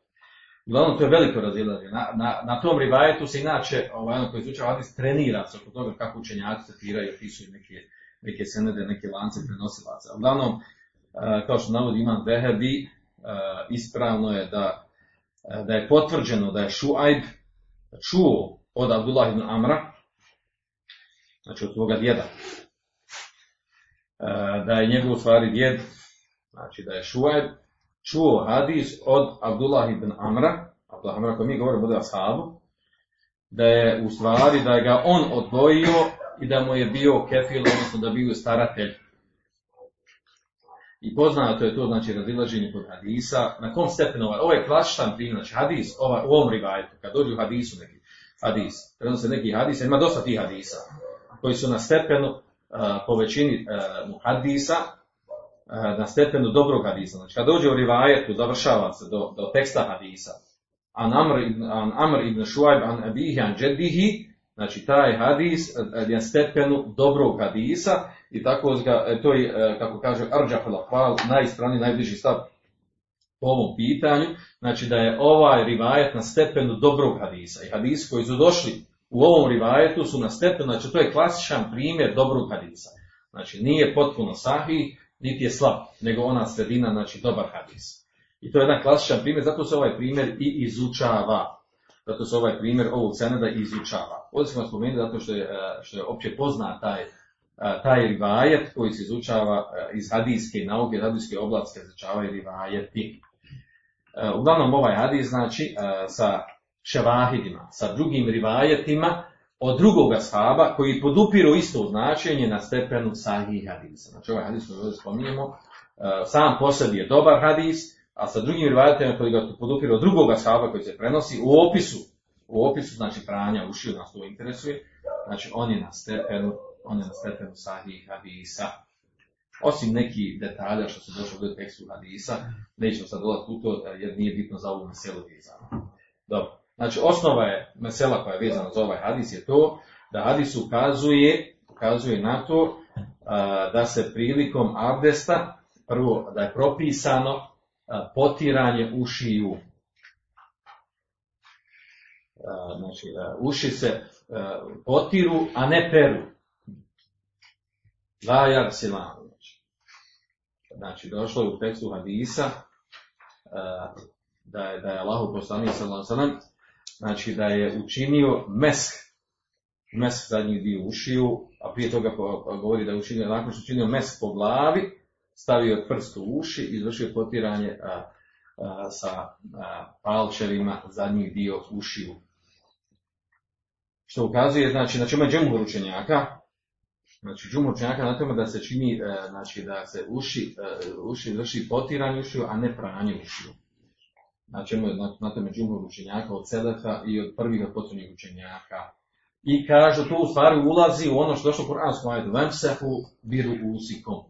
Speaker 2: Uglavnom, to je veliko razilaženje. Na, na, na tom rivajetu se inače, ovaj, ono koji izučava hadis, trenira se oko toga kako učenjaci citiraju opisuju neke, neke senede, neke lance prenosilaca. Uglavnom, kao što navodi Iman Behebi, ispravno je da, da je potvrđeno da je Šuajb čuo od Abdullah ibn Amra, znači od svoga djeda, da je njegov stvari djed, znači da je Šuajb čuo hadis od Abdullah ibn Amra, Abdullah Amra koji mi govorimo o ashabu, da je u stvari da je ga on odgojio i da mu je bio kefil, odnosno da bio staratelj. I poznato je to, znači, razilaženje kod hadisa. Na kom stepenu ovaj? Ovo je klasičan primjer, znači hadis, ovaj, u ovom rivajetu, kad dođu hadisu neki hadis, prenose neki hadis, ima dosta tih hadisa, koji su na stepenu, po većini uh, hadisa, na stepenu dobrog hadisa. Znači, kad dođe u rivajetu, završava se do, do teksta hadisa. An Amr an Amr ibn Šuajb, an Abihi, an Džedihi, Znači, taj hadis je stepenu dobrog hadisa i tako ga, to je, kako kaže Arđaf al najispravniji, najbliži stav po ovom pitanju, znači da je ovaj rivajet na stepenu dobrog hadisa. I hadisi koji su došli u ovom rivajetu su na stepenu, znači to je klasičan primjer dobrog hadisa. Znači, nije potpuno sahih, niti je slab, nego ona sredina, znači dobar hadis. I to je jedan klasičan primjer, zato se ovaj primjer i izučava. Zato se ovaj primjer ovog seneda izučava. Ovdje smo spomenuli zato što je, što je opće poznat taj, taj rivajet koji se izučava iz hadijske nauke, hadijske oblasti izučavaju rivajeti. Uglavnom ovaj hadis znači sa ševahidima, sa drugim rivajetima od drugoga shaba koji podupiru isto značenje na stepenu sahih hadisa. Znači ovaj hadis koji ovdje spominjemo, sam po sebi je dobar hadis, a sa drugim rivajetima koji ga podupiru od drugoga shaba koji se prenosi u opisu u opisu, znači pranja ušiju nas to interesuje, znači on je na stepenu, on je na stepenu sahih hadisa. Osim neki detalja što se došlo do tekstu hadisa, nećemo sad dolaziti u to jer nije bitno za ovu meselu. Dobro. Znači osnova je, mesela koja je vezana za ovaj hadis je to da hadis ukazuje, ukazuje na to a, da se prilikom abdesta, prvo da je propisano a, potiranje ušiju znači, uši se potiru, a ne peru. Vajar silan. Znači. znači, došlo je u tekstu hadisa da je, da je Allahu poslanik sallallahu znači da je učinio mesk, mesk zadnji dio ušiju, a prije toga govori da je učinio, nakon što učinio mesk po glavi, stavio prst u uši i izvršio potiranje sa palčevima zadnji dio ušiju. Što ukazuje, znači, na čemu je džemur znači džumur učenjaka na tome da se čini, e, znači da se uši, e, uši vrši potiranje ušiju, a ne pranje ušiju. Na čemu je na, tome džumur učenjaka od Selefa i od prvih potrebnih učenjaka. I kažu, to u stvari ulazi u ono što došlo u Kur'anskom ajetu, vemsehu biru usikom.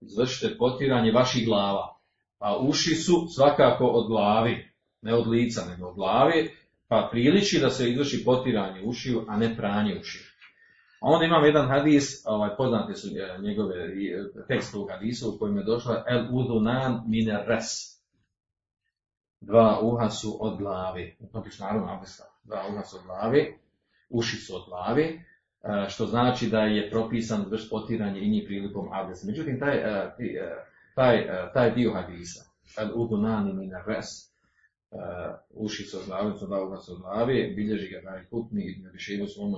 Speaker 2: Izvršite potiranje vaših glava. A uši su svakako od glavi, ne od lica, nego od glavi, pa priliči da se izvrši potiranje ušiju, a ne pranje ušiju. A onda imam jedan hadis, ovaj, poznate su e, njegove e, tekst u hadisu u kojem je došla el udunan mine res. Dva uha su od glavi. U naravno abdesta. Dva uha su od glavi, uši su od glavi, e, što znači da je propisan vrš potiranje i njih prilikom abdesta. Međutim, taj, taj, taj dio hadisa, el udunan mine res, uši su od glavi, dva uha su od glavi, bilježi ga taj putni i ne više u svom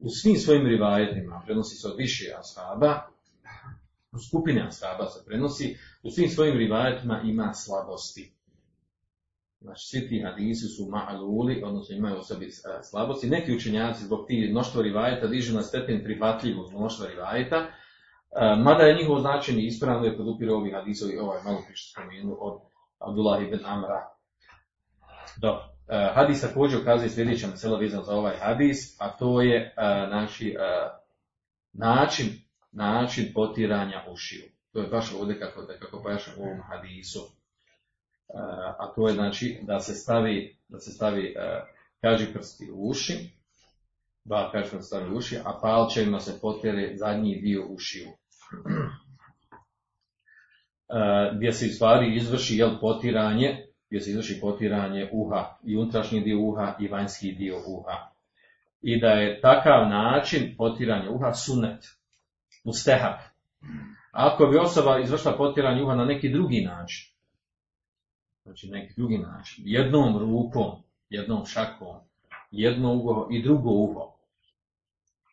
Speaker 2: u svim svojim rivajetima, prenosi se od više ashaba, u skupine ashaba se prenosi, u svim svojim rivajetima ima slabosti. Znači, svi ti hadisi su ma'aluli, odnosno imaju osobi e, slabosti. Neki učenjaci zbog tih mnoštva rivajeta dižu na stepen prihvatljivog mnoštva rivajeta, e, mada je njihovo značenje ispravno je podupire ovih hadisa i ovaj malo što spomenu od Abdullah ibn Amra. Dobro. E, hadis također ukazuje sljedeća mesela za ovaj hadis, a to je znači, način, način potiranja ušiju. To je baš ovdje kako, kako paša u ovom hadisu. A to je znači da se stavi, da se stavi kaži prsti u uši, ba kaži prsti stavi u uši, a palčevima se potire zadnji dio ušiju. Gdje se stvari izvrši jel, potiranje gdje se izvrši potiranje uha i unutrašnji dio uha i vanjski dio uha. I da je takav način potiranja uha sunet, mustehab. Ako bi osoba izvršila potiranje uha na neki drugi način, znači neki drugi način, jednom rukom, jednom šakom, jedno uho i drugo uho,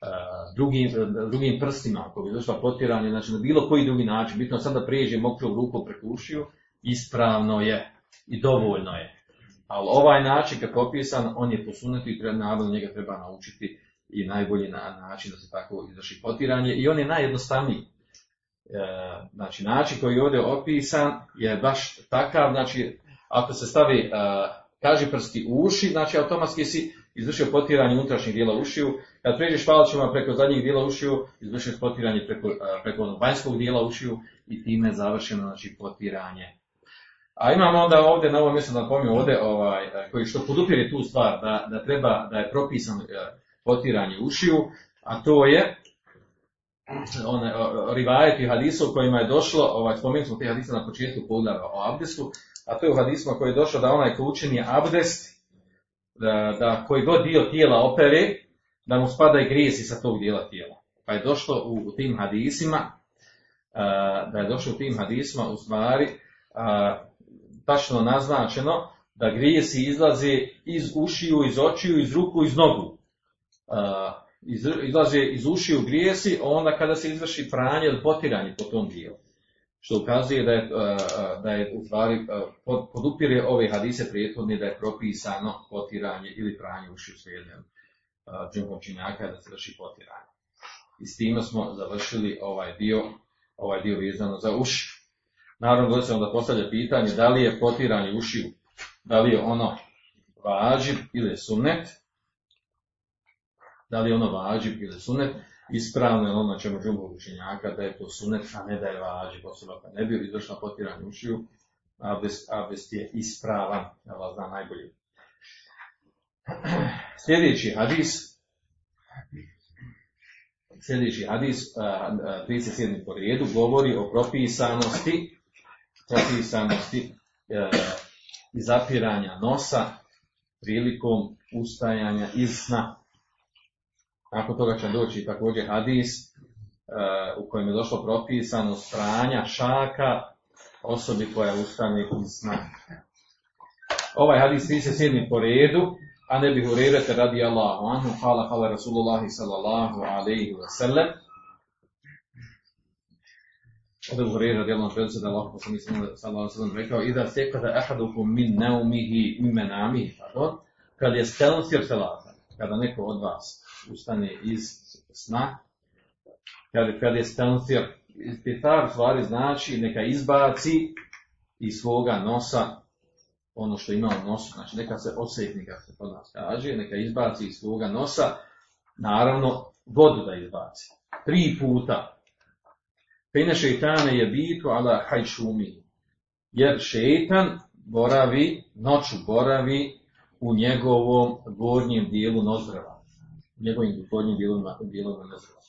Speaker 2: e, drugim, drugim prstima, ako bi izvršila potiranje, znači na bilo koji drugi način, bitno sad da prijeđe mokrom rukom preko ušiju, ispravno je i dovoljno je. Ali ovaj način kako je opisan, on je posunuti i treba, naravno njega treba naučiti i najbolji način da se tako izvrši potiranje. I on je najjednostavniji. E, znači način koji je ovdje opisan je baš takav, znači ako se stavi e, kaži prsti u uši, znači automatski si izvršio potiranje unutrašnjih dijela ušiju, kad pređeš palčima preko zadnjih dijela ušiju, izvršiš potiranje preko, e, preko vanjskog dijela ušiju i time završeno znači potiranje. A imamo onda ovdje na ovom mjestu napominjem ovdje ovaj, koji što podupire tu stvar da, da treba da je propisano e, potiranje ušiju, a to je one, rivajeti hadisu u kojima je došlo, ovaj, spomenuli smo te hadise na početku poglavlja o abdestu, a to je u hadisma koji je došlo da onaj ko učini abdest, da, da koji god dio tijela opere, da mu spada i grijesi sa tog dijela tijela. Pa je došlo u, u tim hadisima, e, da je došlo u tim hadisma u stvari, tačno naznačeno da grijesi izlaze iz ušiju, iz očiju, iz ruku, iz nogu. Izlaze iz ušiju grijesi onda kada se izvrši pranje ili potiranje po tom dijelu. Što ukazuje da je, da je u stvari podupire ove hadise prijethodne da je propisano potiranje ili pranje ušiju svejedno džumpom činjaka da se vrši potiranje. I s time smo završili ovaj dio, ovaj dio vezano za uši. Naravno da se onda postavlja pitanje da li je potiranje ušiju, da li je ono vađib ili sunet, da li ono vađib ili sunet, ispravno je ono čemu džumbo učenjaka da je to sunet, a ne da je vađib. Osoba kad ne bi izvršila potiranje ušiju, abdest, abdest je ispravan, Allah zna najbolje. Sljedeći hadis, sljedeći hadis, 37. po redu, govori o propisanosti propisanosti e, i zapiranja nosa prilikom ustajanja iz sna. Nakon toga će doći također hadis e, u kojem je došlo propisano stranja šaka osobi koja ustane iz sna. Ovaj hadis 37. po redu, a ne bi hurerete radi Allahu anhu, hvala hvala Rasulullahi sallallahu alaihi wa sallam. Od Ebu Hureyre radi Allahu anhu, da Allah poslanik sallallahu alaihi wa sallam rekao, Ida sekada ahadukum min naumihi min menamihi, pardon, kad je stelnsir salata, kada neko od vas ustane iz sna, kad, kad je stelnsir, istitar u stvari znači neka izbaci iz svoga nosa ono što ima u nosu, znači neka se osjetni, kako se kod nas kaže, neka izbaci iz svoga nosa, naravno vodu da izbaci. Tri puta. Pene šeitane je bitu ala hajšumi. Jer šeitan boravi, noću boravi u njegovom gornjem dijelu nozdrava. Njegovim gornjem dijelu, dijelu nozdrava.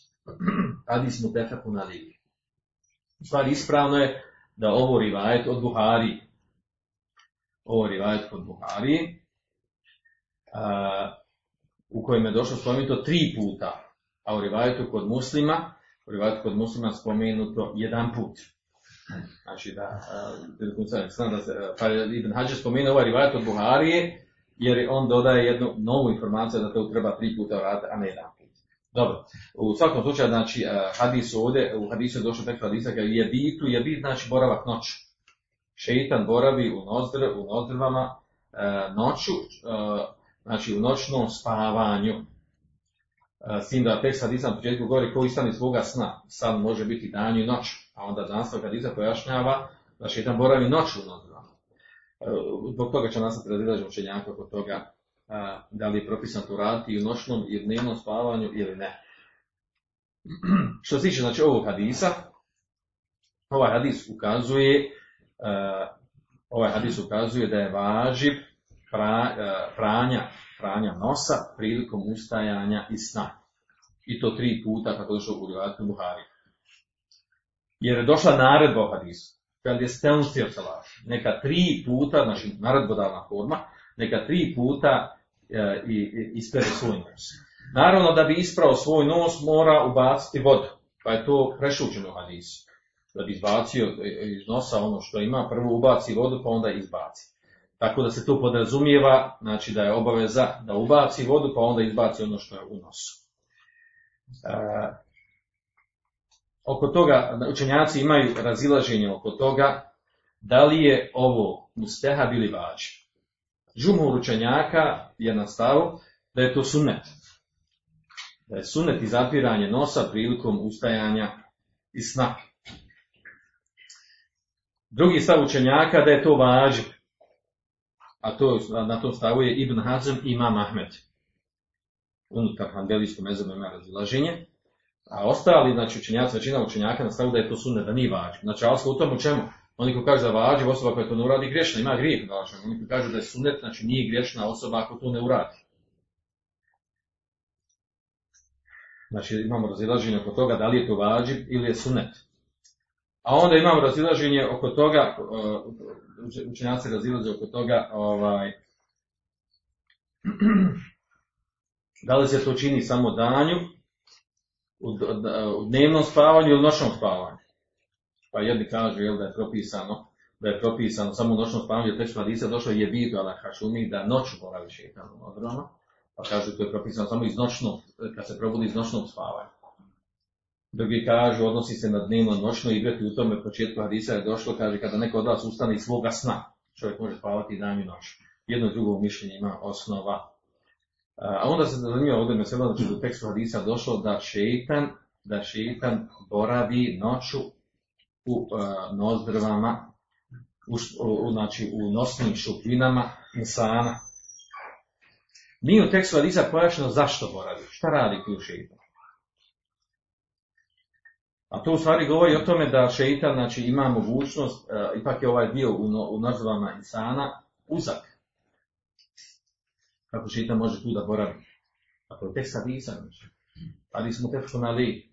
Speaker 2: Hadis mu tefeku na ligi. U stvari ispravno je da ovo rivajet od Buhari, ovo rivajet kod Buhari, a, u kojem je došlo spomenuto tri puta, a u rivajetu kod muslima, u rivajetu kod muslima spomenuto jedan put. Znači da, znam da se, pa Ibn Hađe spomenuo ovaj rivajet od Buharije, jer on dodaje jednu novu informaciju da to treba tri puta raditi, a ne jedan put. Dobro, u svakom slučaju, znači, hadis ovdje, u hadisu je došlo tekst hadisa, je bitu, je bit, znači boravak noću. Šeitan boravi u, nozdr, u nozdrvama e, noću, e, znači u noćnom spavanju. S tim da tekst hadisa na početku govori koji stani svoga sna. San može biti danju i noć, a onda nastav hadisa pojašnjava da šeitan boravi noću u nozdrvama. E, zbog toga će nastati razilaženje učenjaka oko toga da li je propisano to raditi u noćnom i dnevnom spavanju ili ne. Što se tiče znači, ovog hadisa, ovaj hadis ukazuje ovaj hadis ukazuje da je važiv pra, pranja, pranja nosa prilikom ustajanja i sna. I to tri puta kako došlo u Buhari. Jer je došla naredba u hadisu. Kad je stelnstio salat, neka tri puta, znači naredbodavna forma, neka tri puta e, i, i ispere svoj nos. Naravno da bi isprao svoj nos mora ubaciti vodu, pa je to prešućeno u hadisu. Da bi izbacio iz nosa ono što ima, prvo ubaci vodu pa onda izbaci. Tako da se to podrazumijeva, znači da je obaveza da ubaci vodu pa onda izbaci ono što je u nosu. E, oko toga, učenjaci imaju razilaženje oko toga da li je ovo mustehab ili vađi. Žumur učenjaka je na da je to sunnet. Da je sunnet i zapiranje nosa prilikom ustajanja i sna. Drugi stav učenjaka da je to vađi. A to, na tom stavu je Ibn Hazm i Imam Ahmed. Unutar Hanbelijskog mezeba ima razilaženje. A ostali, znači učenjaci, većina učenjaka stavu da je to sunnet, da nije vađi. Znači, ali u tom u čemu? Oni ko kaže da vađi, osoba koja to ne uradi grešna, ima grijeh. Znači, oni ko kaže da je sunnet, znači nije grešna osoba ako to ne uradi. Znači imamo razilaženje oko toga da li je to vađib ili je sunnet. A onda imamo razilaženje oko toga, učenjaci razilaze oko toga, ovaj, da li se to čini samo danju, u dnevnom spavanju ili noćnom spavanju. Pa jedni kažu jel, da je propisano, da je propisano samo u noćnom spavanju, jer tekst hadisa došao je vidu ala hašumi da noću boravi šetan u odroma, pa kažu to je propisano samo iz noćnog, kad se probudi iz noćnog spavanja. Drugi kažu, odnosi se na dnevno noćno igrati u tome početku hadisa je došlo, kaže, kada neko od vas ustane iz svoga sna, čovjek može spavati dan i noć. Jedno drugo mišljenje ima osnova. A onda se zanimljivo ovdje mesela, znači u tekstu hadisa došlo da šeitan, da šeitan boravi noću u uh, nozdrvama, u, u, znači u nosnim šupinama insana. Nije u tekstu hadisa pojašnjeno zašto boravi, šta radi tu šeitan. A to u stvari govori o tome da šeitan znači, ima mogućnost, uh, ipak je ovaj dio u, no, u nozdrvama insana uzak. Kako šeitan može tu da boravi. Ako je tekst hadisa. Ali smo teško na li,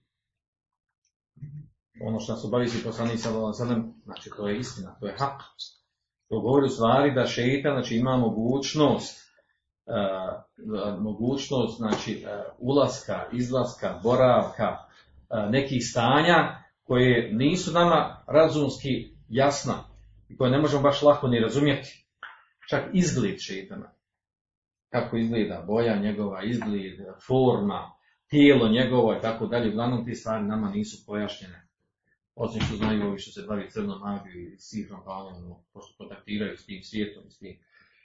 Speaker 2: ono što nas obavisi poslanik sallallahu alejhi znači to je istina, to je hak. To govori u stvari da šeitan znači ima mogućnost uh, mogućnost znači uh, ulaska, izlaska, boravka uh, nekih stanja koje nisu nama razumski jasna i koje ne možemo baš lako ni razumjeti. čak izgled šetana. Kako izgleda boja njegova, izgled, forma, tijelo njegovo i tako dalje. Uglavnom te stvari nama nisu pojašnjene. Osim što znaju ovi što se bavi crnom magiju i sihrom, pa ono, pošto kontaktiraju s tim svijetom, s tim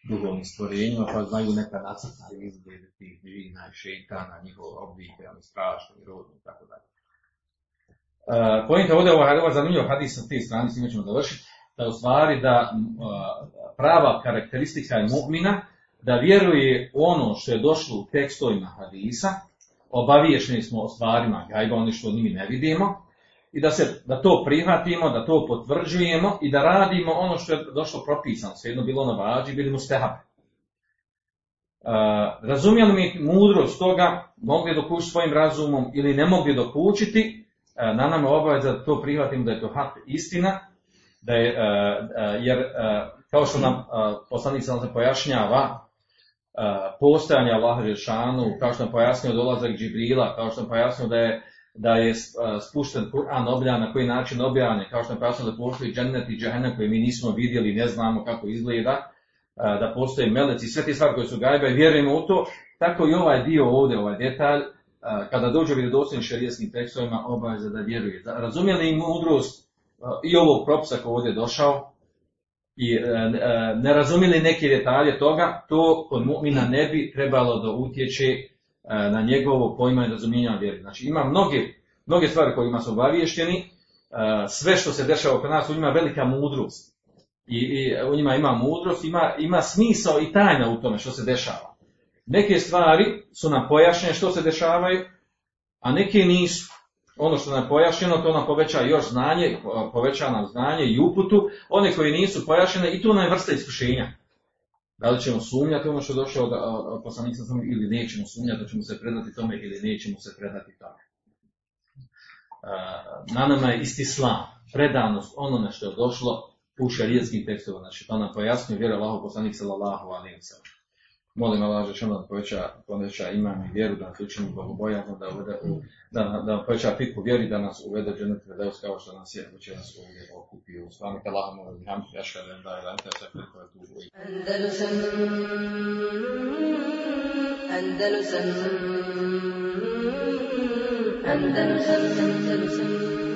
Speaker 2: duhovnim stvorenjima, pa znaju neka nacrtaju izglede tih džina i šeitana, njihove oblike, ali strašno i i tako dalje. Uh, Pojenta ovdje ovo, ovo zanimljivo hadis sa te strane, s ćemo završiti, da u stvari da prava karakteristika je mu'mina, da vjeruje u ono što je došlo u tekstovima hadisa, obaviješeni smo o stvarima gajba, oni što mi ne vidimo, i da, se, da to prihvatimo, da to potvrđujemo i da radimo ono što je došlo propisano, svejedno bilo na vađi, bili mu stehabe. Uh, mi mudrost toga, mogli dokučiti svojim razumom ili ne mogli dokučiti, uh, na nama obaveza da to prihvatimo da je to hak istina, da je, uh, jer kao što nam poslanik se pojašnjava postojanje Allaha Žešanu, kao što nam pojasnio dolazak Džibrila, kao što nam pojasnio da je da je spušten Kur'an objavljen, na koji način objavljen, kao što je pojasnio da postoji džennet i džahennem koji mi nismo vidjeli, ne znamo kako izgleda, da postoje meleci, sve te stvari koje su gajbe, vjerujemo u to, tako i ovaj dio ovdje, ovaj detalj, kada dođe vjerodostojnim šarijetskim tekstovima, obaveza da vjeruje. Razumijeli im mudrost i ovog propisa koji ovdje došao, i ne razumijeli neke detalje toga, to kod mu'mina ne bi trebalo da utječe na njegovo pojma i razumijevanje vjeri. Znači ima mnoge, mnoge stvari kojima su obavješteni, sve što se dešava oko nas, u njima velika mudrost. I, i u njima ima mudrost, ima, ima smisao i tajna u tome što se dešava. Neke stvari su nam pojašnjene što se dešavaju, a neke nisu. Ono što nam je pojašnjeno, to nam poveća još znanje, poveća nam znanje i uputu. One koji nisu pojašnjene, i tu nam je vrsta iskušenja. Da li ćemo sumnjati ono što je došao od poslanika ili nećemo sumnjati, da ćemo se predati tome ili nećemo se predati tome. Na nama je isti slam, predanost onome što je došlo u šarijetskim tekstovima. Znači, to nam pojasnio vjera Allahu poslanik sallallahu alaihi wa sallam. Molim Allah že da poveća, poveća imam i vjeru, da nas učini bogobojazno, da, uvede, da, da poveća pitku vjeri, da nas uvede dženet vedeus kao što nas je, nas ovdje okupio. Stvarno, Allah mu da hamdu, jaška da da da da da tu
Speaker 1: Andalusam. Andalusam. Andalusam Andalusam